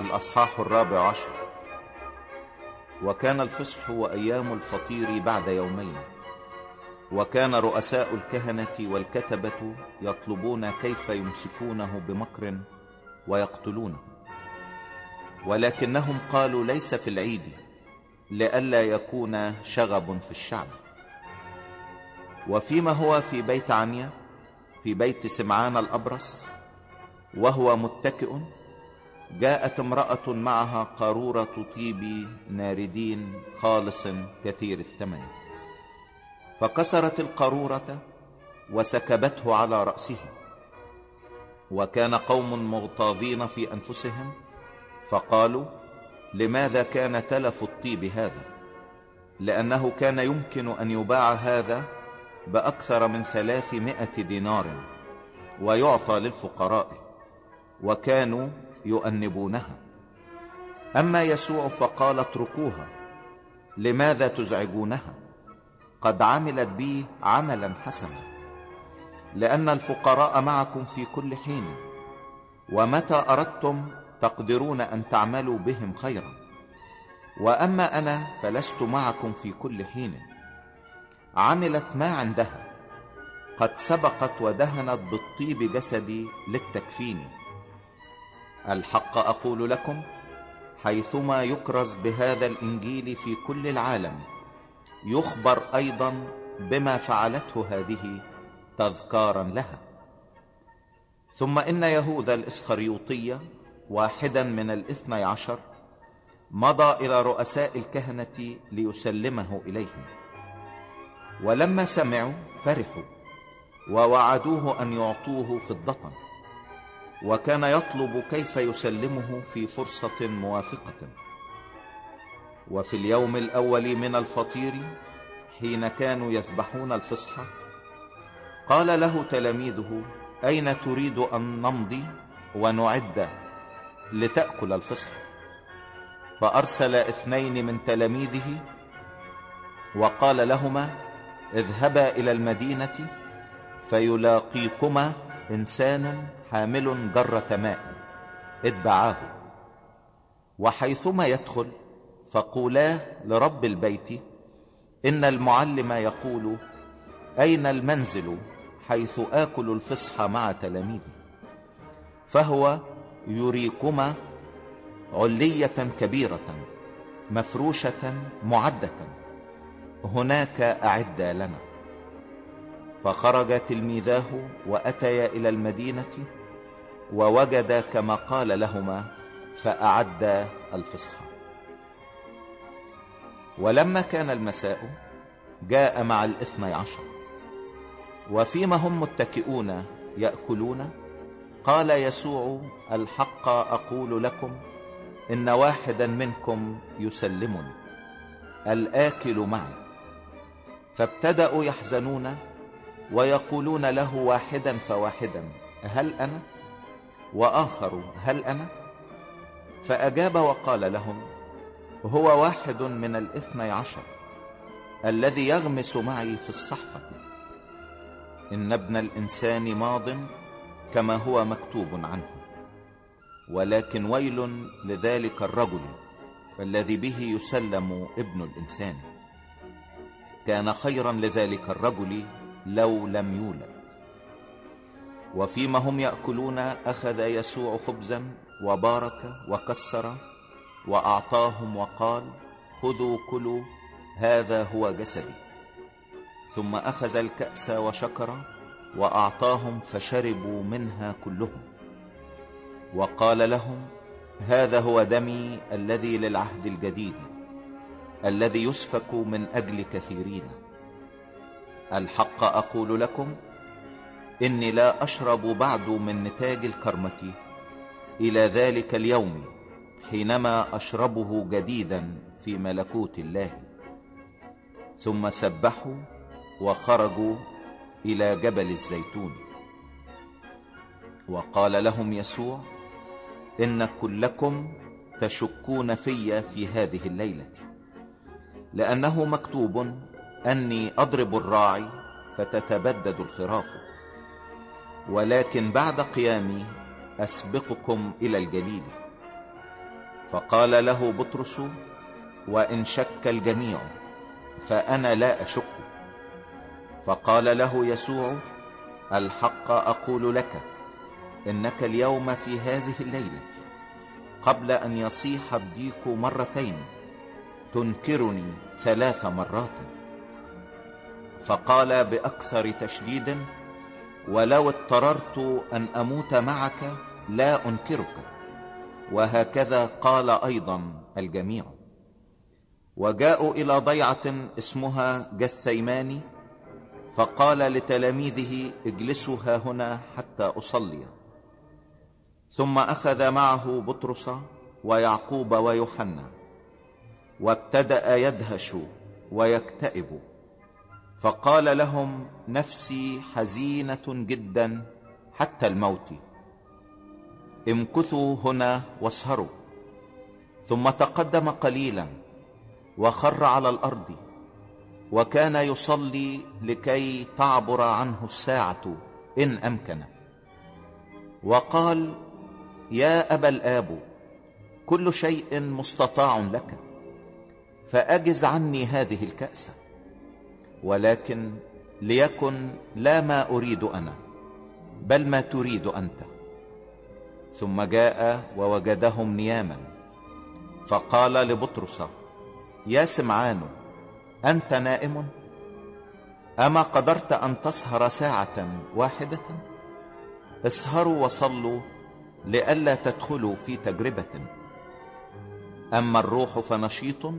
الأصحاح الرابع عشر. وكان الفصح وأيام الفطير بعد يومين. وكان رؤساء الكهنة والكتبة يطلبون كيف يمسكونه بمكر ويقتلونه. ولكنهم قالوا ليس في العيد لئلا يكون شغب في الشعب. وفيما هو في بيت عنيا في بيت سمعان الأبرص وهو متكئ جاءت امرأة معها قارورة طيب ناردين خالص كثير الثمن. فكسرت القارورة وسكبته على رأسه. وكان قوم مغتاظين في أنفسهم فقالوا لماذا كان تلف الطيب هذا؟ لأنه كان يمكن أن يباع هذا بأكثر من ثلاثمائة دينار ويعطى للفقراء. وكانوا يؤنبونها. أما يسوع فقال اتركوها لماذا تزعجونها؟ قد عملت بي عملا حسنا. لأن الفقراء معكم في كل حين. ومتى أردتم تقدرون أن تعملوا بهم خيرا؟ وأما أنا فلست معكم في كل حين. عملت ما عندها. قد سبقت ودهنت بالطيب جسدي للتكفين. الحق أقول لكم حيثما يكرز بهذا الإنجيل في كل العالم يخبر أيضا بما فعلته هذه تذكارا لها. ثم إن يهوذا الإسخريوطية واحدا من الاثني عشر مضى إلى رؤساء الكهنة ليسلمه إليهم. ولما سمعوا فرحوا ووعدوه أن يعطوه فضة. وكان يطلب كيف يسلمه في فرصة موافقة. وفي اليوم الأول من الفطير حين كانوا يذبحون الفصحى قال له تلاميذه أين تريد أن نمضي ونعد لتأكل الفصحى فأرسل اثنين من تلاميذه وقال لهما اذهبا إلى المدينة فيلاقيكما إنسان حامل جرة ماء اتبعاه. وحيثما يدخل فقولا لرب البيت إن المعلم يقول أين المنزل حيث آكل الفصح مع تلاميذي؟ فهو يريكما علية كبيرة مفروشة معدة هناك أعد لنا. فخرج تلميذاه وأتيا إلى المدينة ووجد كما قال لهما فأعد الفصحى ولما كان المساء جاء مع الاثني عشر. وفيما هم متكئون يأكلون؟ قال يسوع الحق أقول لكم إن واحدا منكم يسلمني الآكل معي. فابتدأوا يحزنون ويقولون له واحدا فواحدا هل أنا؟ وآخر هل أنا؟ فأجاب وقال لهم هو واحد من الاثني عشر الذي يغمس معي في الصحفة. إن ابن الإنسان ماض كما هو مكتوب عنه ولكن ويل لذلك الرجل الذي به يسلم ابن الإنسان. كان خيرا لذلك الرجل لو لم يولد. وفيما هم يأكلون أخذ يسوع خبزا وبارك وكسر وأعطاهم وقال خذوا كلوا هذا هو جسدي. ثم أخذ الكأس وشكر وأعطاهم فشربوا منها كلهم. وقال لهم هذا هو دمي الذي للعهد الجديد الذي يسفك من أجل كثيرين. الحق أقول لكم إني لا أشرب بعد من نتاج الكرمة. إلى ذلك اليوم حينما أشربه جديدا في ملكوت الله. ثم سبحوا وخرجوا إلى جبل الزيتون. وقال لهم يسوع إن كلكم تشكون في في هذه الليلة. لأنه مكتوب أني أضرب الراعي فتتبدد الخراف. ولكن بعد قيامي أسبقكم إلى الجليل فقال له بطرس وإن شك الجميع فأنا لا أشك. فقال له يسوع الحق أقول لك إنك اليوم في هذه الليلة قبل أن يصيح الديك مرتين تنكرني ثلاث مرات. فقال بأكثر تشديد ولو اضطررت أن أموت معك لا أنكرك. وهكذا قال أيضا الجميع. وجاءوا إلى ضيعة اسمها جثيماني فقال لتلاميذه اجلسوا ها هنا حتى أصلي. ثم أخذ معه بطرس ويعقوب ويوحنا وابتدأ يدهش ويكتئب. فقال لهم نفسي حزينة جدا حتى الموت. امكثوا هنا واسهروا. ثم تقدم قليلا وخر على الأرض. وكان يصلي لكي تعبر عنه الساعة إن أمكن. وقال يا أبا الآب كل شيء مستطاع لك فأجز عني هذه الكأس ولكن ليكن لا ما أريد أنا بل ما تريد أنت. ثم جاء ووجدهم نياما فقال لبطرس يا سمعان أنت نائم؟ أما قدرت أن تسهر ساعة واحدة؟ اسهروا وصلوا لئلا تدخلوا في تجربة. أما الروح فنشيط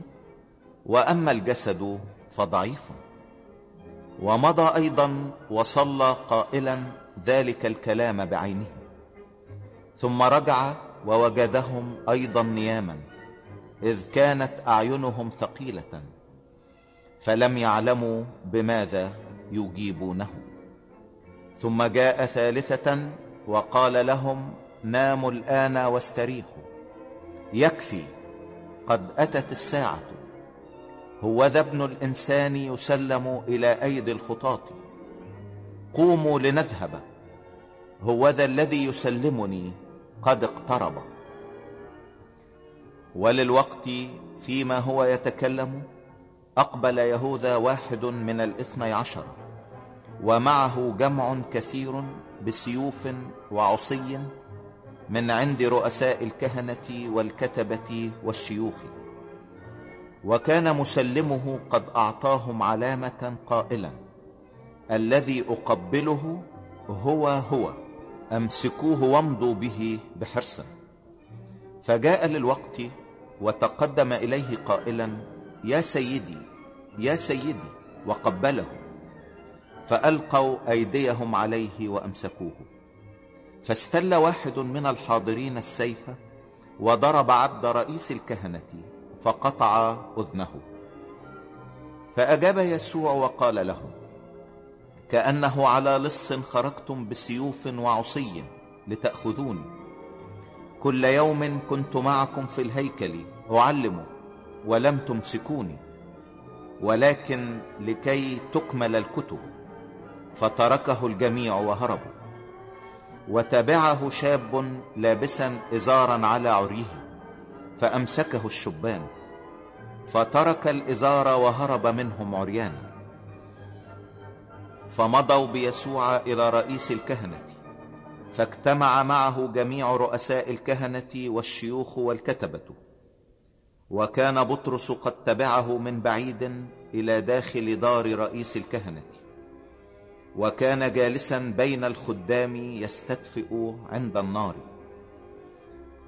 وأما الجسد فضعيف. ومضى أيضا وصلى قائلا ذلك الكلام بعينه. ثم رجع ووجدهم أيضا نياما إذ كانت أعينهم ثقيلة فلم يعلموا بماذا يجيبونه. ثم جاء ثالثة وقال لهم ناموا الآن واستريحوا يكفي قد أتت الساعة. هو ذا ابن الإنسان يسلم إلى أيدي الخطاة. قوموا لنذهب. هو ذا الذي يسلمني قد اقترب. وللوقت فيما هو يتكلم أقبل يهوذا واحد من الاثني عشر ومعه جمع كثير بسيوف وعصي من عند رؤساء الكهنة والكتبة والشيوخ. وكان مسلمه قد أعطاهم علامة قائلا الذي أقبله هو هو أمسكوه وامضوا به بحرص. فجاء للوقت وتقدم إليه قائلا يا سيدي يا سيدي وقبله. فألقوا أيديهم عليه وأمسكوه. فاستل واحد من الحاضرين السيف وضرب عبد رئيس الكهنة فقطع أذنه. فأجاب يسوع وقال لهم كأنه على لص خرجتم بسيوف وعصي لتأخذوني كل يوم كنت معكم في الهيكل أعلم ولم تمسكوني ولكن لكي تكمل الكتب. فتركه الجميع وهربوا. وتبعه شاب لابسا إزارا على عريه. فأمسكه الشبان فترك الإزار وهرب منهم عريان. فمضوا بيسوع إلى رئيس الكهنة فاجتمع معه جميع رؤساء الكهنة والشيوخ والكتبة. وكان بطرس قد تبعه من بعيد إلى داخل دار رئيس الكهنة. وكان جالسا بين الخدام يستدفئ عند النار.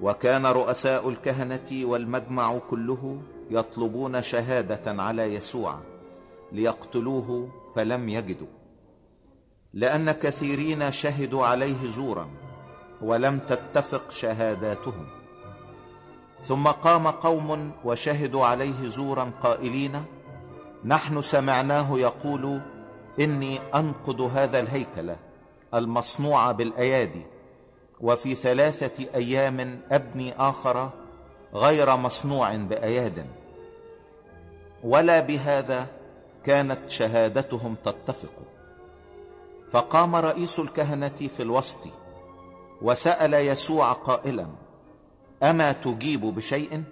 وكان رؤساء الكهنة والمجمع كله يطلبون شهادة على يسوع ليقتلوه فلم يجدوا. لأن كثيرين شهدوا عليه زورا ولم تتفق شهاداتهم. ثم قام قوم وشهدوا عليه زورا قائلين نحن سمعناه يقول إني أنقض هذا الهيكل المصنوع بالأيادي وفي ثلاثة أيام أبني آخر غير مصنوع بأياد. ولا بهذا كانت شهادتهم تتفق. فقام رئيس الكهنة في الوسط وسأل يسوع قائلا أما تجيب بشيء؟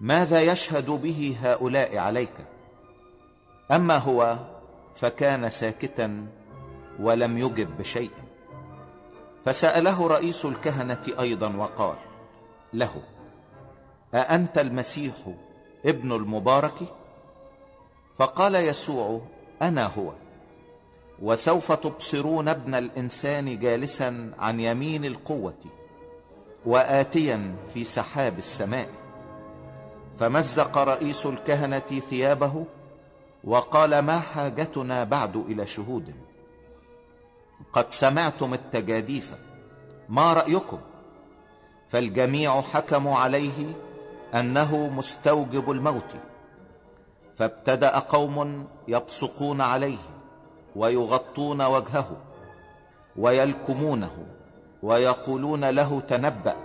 ماذا يشهد به هؤلاء عليك؟ أما هو فكان ساكتا ولم يجب بشيء. فسأله رئيس الكهنة أيضا وقال له أأنت المسيح ابن المبارك؟ فقال يسوع أنا هو وسوف تبصرون ابن الإنسان جالسا عن يمين القوة واتيا في سحاب السماء. فمزق رئيس الكهنة ثيابه وقال ما حاجتنا بعد إلى شهود؟ قد سمعتم التجاديف. ما رأيكم؟ فالجميع حكموا عليه أنه مستوجب الموت. فابتدأ قوم يبصقون عليه ويغطون وجهه ويلكمونه ويقولون له تنبأ.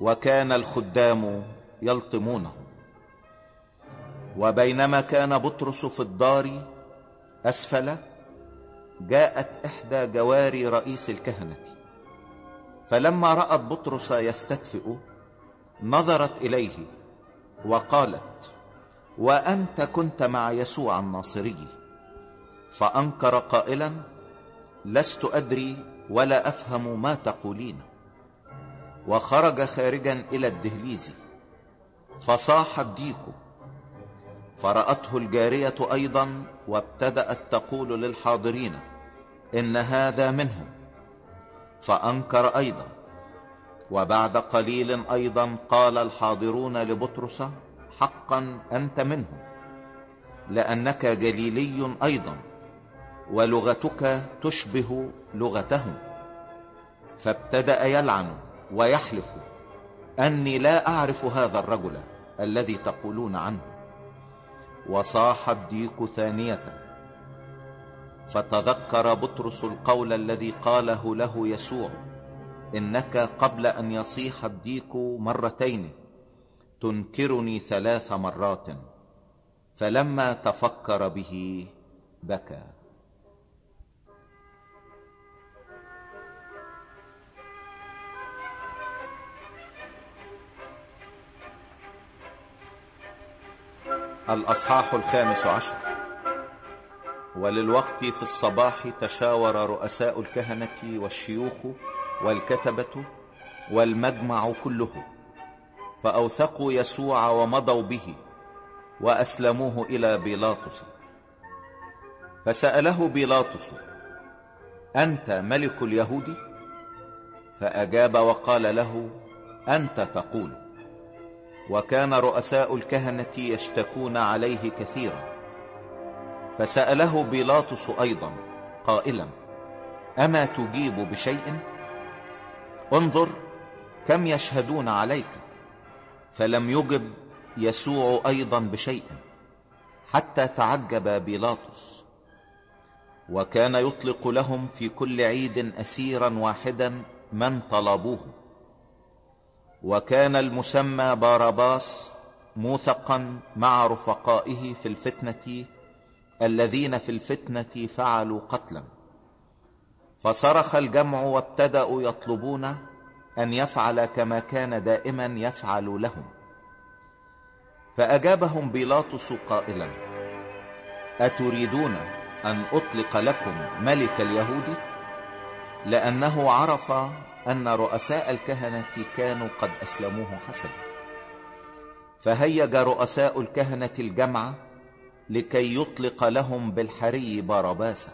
وكان الخدام يلطمونه. وبينما كان بطرس في الدار أسفل جاءت إحدى جواري رئيس الكهنة. فلما رأت بطرس يستدفئ نظرت إليه وقالت وأنت كنت مع يسوع الناصري. فأنكر قائلا لست أدري ولا أفهم ما تقولين. وخرج خارجا إلى الدهليز. فصاح الديك. فرأته الجارية أيضا وابتدأت تقول للحاضرين إن هذا منهم. فأنكر أيضا. وبعد قليل أيضا قال الحاضرون لبطرس حقا أنت منهم. لأنك جليلي أيضا ولغتك تشبه لغتهم. فابتدأ يلعن ويحلف أني لا أعرف هذا الرجل الذي تقولون عنه. وصاح الديك ثانية فتذكر بطرس القول الذي قاله له يسوع إنك قبل أن يصيح الديك مرتين تنكرني ثلاث مرات فلما تفكر به بكى. الأصحاح الخامس عشر. وللوقت في الصباح تشاور رؤساء الكهنة والشيوخ والكتبة والمجمع كله. فأوثقوا يسوع ومضوا به وأسلموه إلى بيلاطس. فسأله بيلاطس أنت ملك اليهود؟ فأجاب وقال له أنت تقول. وكان رؤساء الكهنة يشتكون عليه كثيرا. فسأله بيلاطس أيضا قائلا أما تجيب بشيء؟ انظر كم يشهدون عليك. فلم يجب يسوع أيضا بشيء حتى تعجب بيلاطس. وكان يطلق لهم في كل عيد أسيرا واحدا من طلبوه. وكان المسمى باراباس موثقا مع رفقائه في الفتنة الذين في الفتنة فعلوا قتلا. فصرخ الجمع وابتدأوا يطلبون أن يفعل كما كان دائما يفعل لهم. فأجابهم بيلاطس قائلا أتريدون أن أطلق لكم ملك اليهود؟ لأنه عرف أن رؤساء الكهنة كانوا قد أسلموه حسنا. فهيج رؤساء الكهنة الجمع لكي يطلق لهم بالحري بارباسا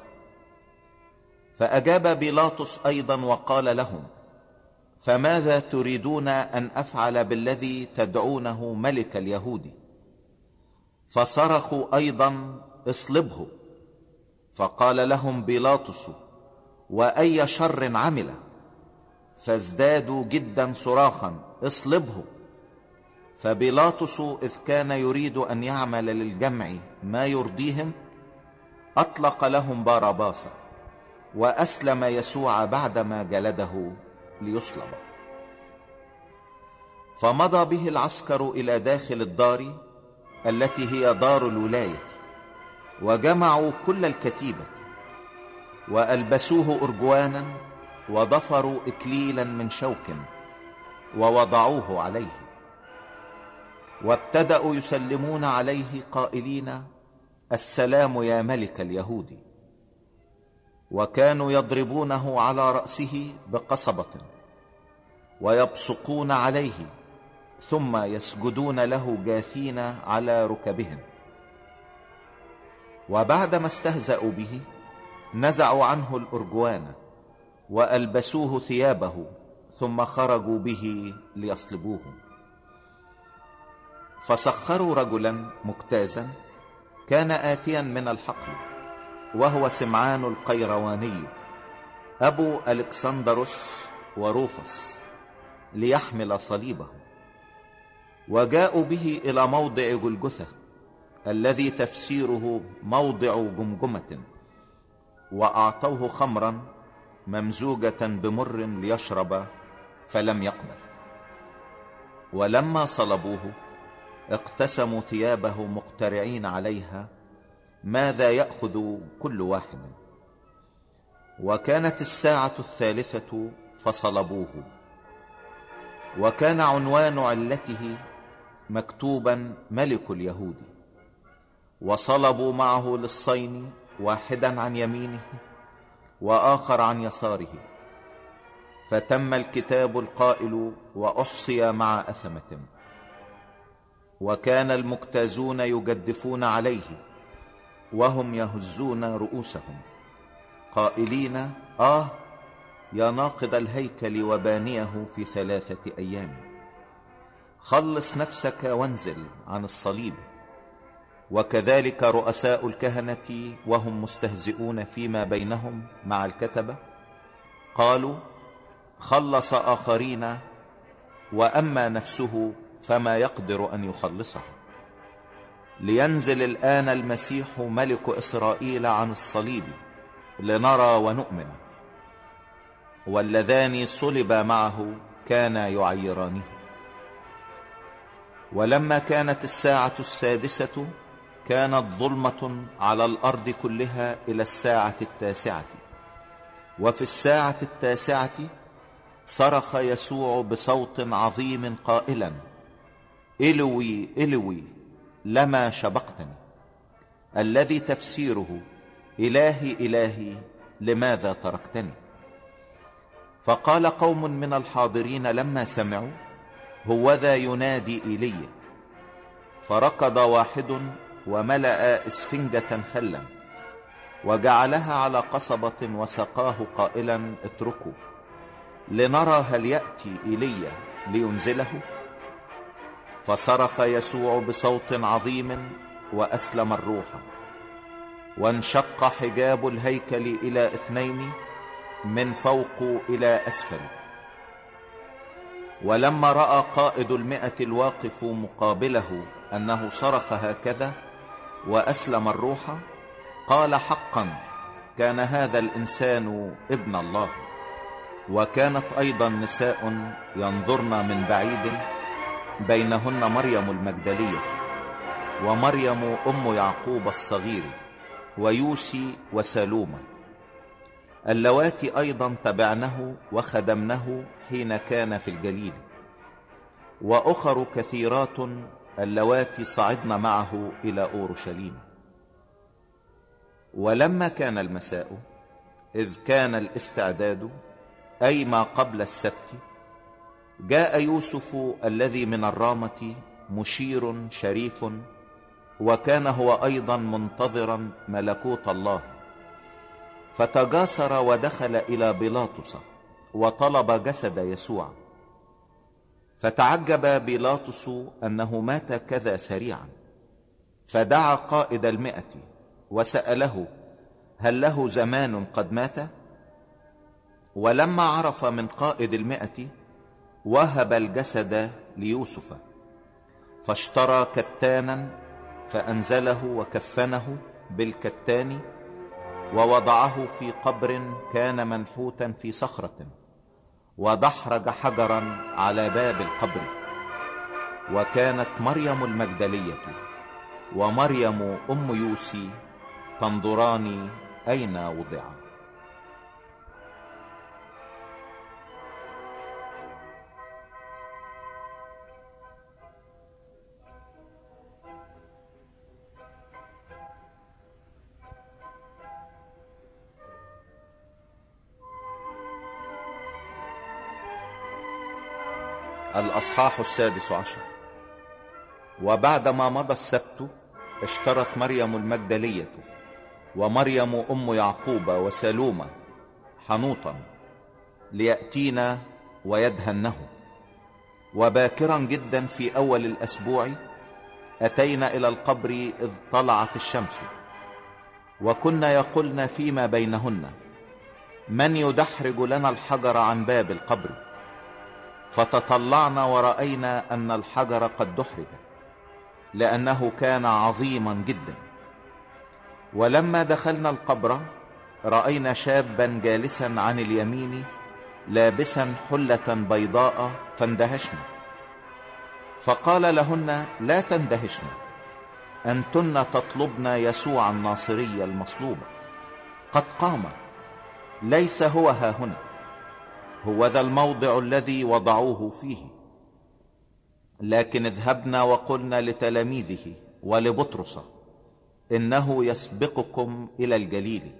فأجاب بيلاطس أيضا وقال لهم فماذا تريدون أن أفعل بالذي تدعونه ملك اليهود؟ فصرخوا أيضا اصلبه. فقال لهم بيلاطس وأي شر عمله فازدادوا جدا صراخا اصلبه. فبيلاطس إذ كان يريد أن يعمل للجمع ما يرضيهم أطلق لهم باراباسا وأسلم يسوع بعدما جلده ليصلب. فمضى به العسكر إلى داخل الدار التي هي دار الولاية وجمعوا كل الكتيبة وألبسوه أرجوانا وضفروا إكليلا من شوك ووضعوه عليه. وابتدأوا يسلمون عليه قائلين السلام يا ملك اليهود. وكانوا يضربونه على رأسه بقصبة ويبصقون عليه ثم يسجدون له جاثين على ركبهم. وبعدما استهزأوا به نزعوا عنه الأرجوان وألبسوه ثيابه ثم خرجوا به ليصلبوه. فسخروا رجلا مجتازا كان آتيا من الحقل وهو سمعان القيرواني أبو ألكسندروس وروفس ليحمل صليبه. وجاءوا به إلى موضع جلجثة الذي تفسيره موضع جمجمة وأعطوه خمرا ممزوجة بمر ليشرب فلم يقبل. ولما صلبوه اقتسموا ثيابه مقترعين عليها ماذا يأخذ كل واحد؟ وكانت الساعة الثالثة فصلبوه. وكان عنوان علته مكتوبا ملك اليهود. وصلبوا معه للصين واحدا عن يمينه وآخر عن يساره. فتم الكتاب القائل وأحصي مع أثمة. وكان المجتازون يجدفون عليه وهم يهزون رؤوسهم. قائلين آه يا ناقض الهيكل وبانيه في ثلاثة أيام. خلص نفسك وانزل عن الصليب. وكذلك رؤساء الكهنة وهم مستهزئون فيما بينهم مع الكتبة. قالوا خلص آخرين وأما نفسه فما يقدر أن يخلصه. لينزل الآن المسيح ملك إسرائيل عن الصليب لنرى ونؤمن. واللذان صلب معه كانا يعيرانه. ولما كانت الساعة السادسة كانت ظلمة على الأرض كلها إلى الساعة التاسعة. وفي الساعة التاسعة صرخ يسوع بصوت عظيم قائلا إلوي إلوي لما شبقتني الذي تفسيره إلهي إلهي لماذا تركتني؟ فقال قوم من الحاضرين لما سمعوا هوذا ينادي ايليا فركض واحد وملأ إسفنجة خلا وجعلها على قصبة وسقاه قائلا اتركوا لنرى هل يأتي ايليا لينزله. فصرخ يسوع بصوت عظيم وأسلم الروح. وانشق حجاب الهيكل إلى اثنين من فوق إلى أسفل. ولما رأى قائد المئة الواقف مقابله أنه صرخ هكذا وأسلم الروح قال حقا كان هذا الإنسان ابن الله. وكانت أيضا نساء ينظرن من بعيد بينهن مريم المجدلية ومريم أم يعقوب الصغير ويوسي وسالومه اللواتي أيضا تبعنه وخدمنه حين كان في الجليل. وأخر كثيرات اللواتي صعدن معه إلى أورشليم. ولما كان المساء إذ كان الاستعداد اي ما قبل السبت جاء يوسف الذي من الرامة مشير شريف وكان هو أيضا منتظرا ملكوت الله. فتجاسر ودخل إلى بيلاطس وطلب جسد يسوع. فتعجب بيلاطس أنه مات كذا سريعا. فدعا قائد المئة وسأله هل له زمان قد مات؟ ولما عرف من قائد المئة وهب الجسد ليوسف فاشترى كتانا فأنزله وكفنه بالكتان ووضعه في قبر كان منحوتا في صخرة ودحرج حجرا على باب القبر. وكانت مريم المجدلية ومريم أم يوسي تنظران أين وضع الأصحاح السادس عشر. وبعدما مضى السبت اشترت مريم المجدلية ومريم أم يعقوب وسلومه حنوطا ليأتينا ويدهنه. وباكرا جدا في أول الأسبوع أتينا إلى القبر إذ طلعت الشمس. وكنا يقولن فيما بينهن من يدحرج لنا الحجر عن باب القبر؟ فتطلعنا ورأينا أن الحجر قد دحرج لأنه كان عظيما جدا. ولما دخلنا القبر رأينا شابا جالسا عن اليمين لابسا حلة بيضاء فاندهشنا. فقال لهن لا تندهشن أنتن تطلبن يسوع الناصري المصلوب. قد قام ليس هو ها هنا. هو ذا الموضع الذي وضعوه فيه. لكن اذهبنا وقلنا لتلاميذه ولبطرس إنه يسبقكم إلى الجليل.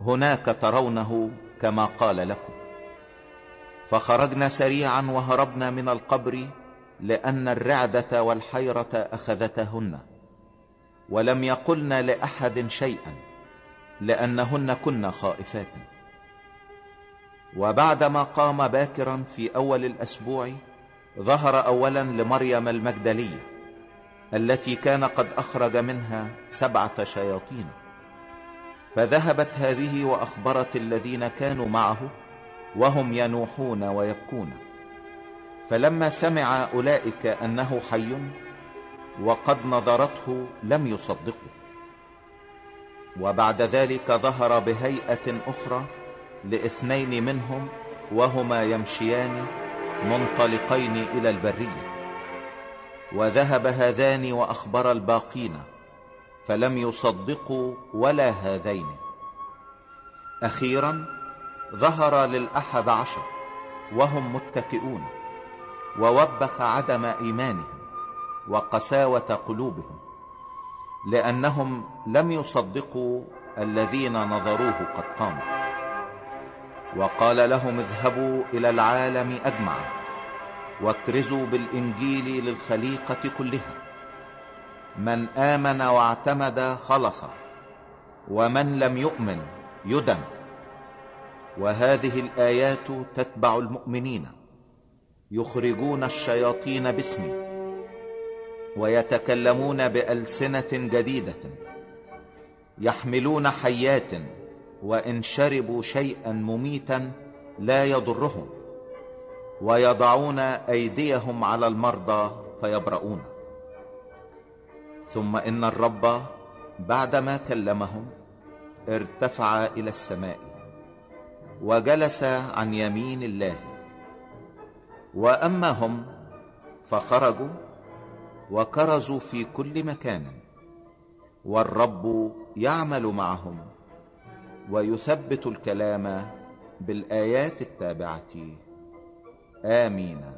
هناك ترونه كما قال لكم. فخرجنا سريعا وهربنا من القبر لأن الرعدة والحيرة أخذتهن. ولم يقلن لأحد شيئا لأنهن كن خائفات. وبعدما قام باكرا في أول الأسبوع ظهر اولا لمريم المجدلية التي كان قد أخرج منها سبعة شياطين. فذهبت هذه وأخبرت الذين كانوا معه وهم ينوحون ويبكون. فلما سمع أولئك أنه حي وقد نظرته لم يصدقوا. وبعد ذلك ظهر بهيئة أخرى لإثنين منهم وهما يمشيان منطلقين إلى البرية. وذهب هذان وأخبر الباقين فلم يصدقوا ولا هذين. أخيرا ظهر للأحد عشر وهم متكئون ووبخ عدم إيمانهم وقساوة قلوبهم لأنهم لم يصدقوا الذين نظروه قد قاموا. وقال لهم اذهبوا إلى العالم أجمع واكرزوا بالإنجيل للخليقة كلها. من آمن واعتمد خلص ومن لم يؤمن يدم وهذه الآيات تتبع المؤمنين يخرجون الشياطين باسمي ويتكلمون بألسنة جديدة يحملون حيات وإن شربوا شيئا مميتا لا يضرهم ويضعون أيديهم على المرضى فيبرؤون. ثم إن الرب بعدما كلمهم ارتفع إلى السماء وجلس عن يمين الله. وأما هم فخرجوا وكرزوا في كل مكان والرب يعمل معهم. ويثبت الكلام بالآيات التابعة. آمين.